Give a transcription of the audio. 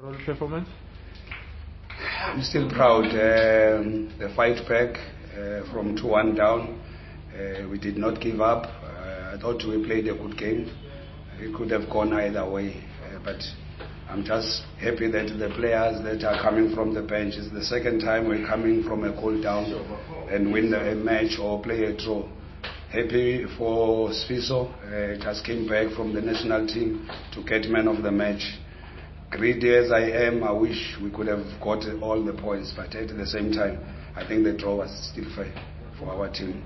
Performance? I'm still proud. Um, the fight back uh, from 2-1 down. Uh, we did not give up. Uh, I thought we played a good game. It could have gone either way. Uh, but I'm just happy that the players that are coming from the bench is the second time we're coming from a cool down and win a match or play a draw. Happy for Sfiso. Uh, just came back from the national team to get man of the match. Greedy as I am, I wish we could have got all the points, but at the same time, I think the draw was still fair for our team.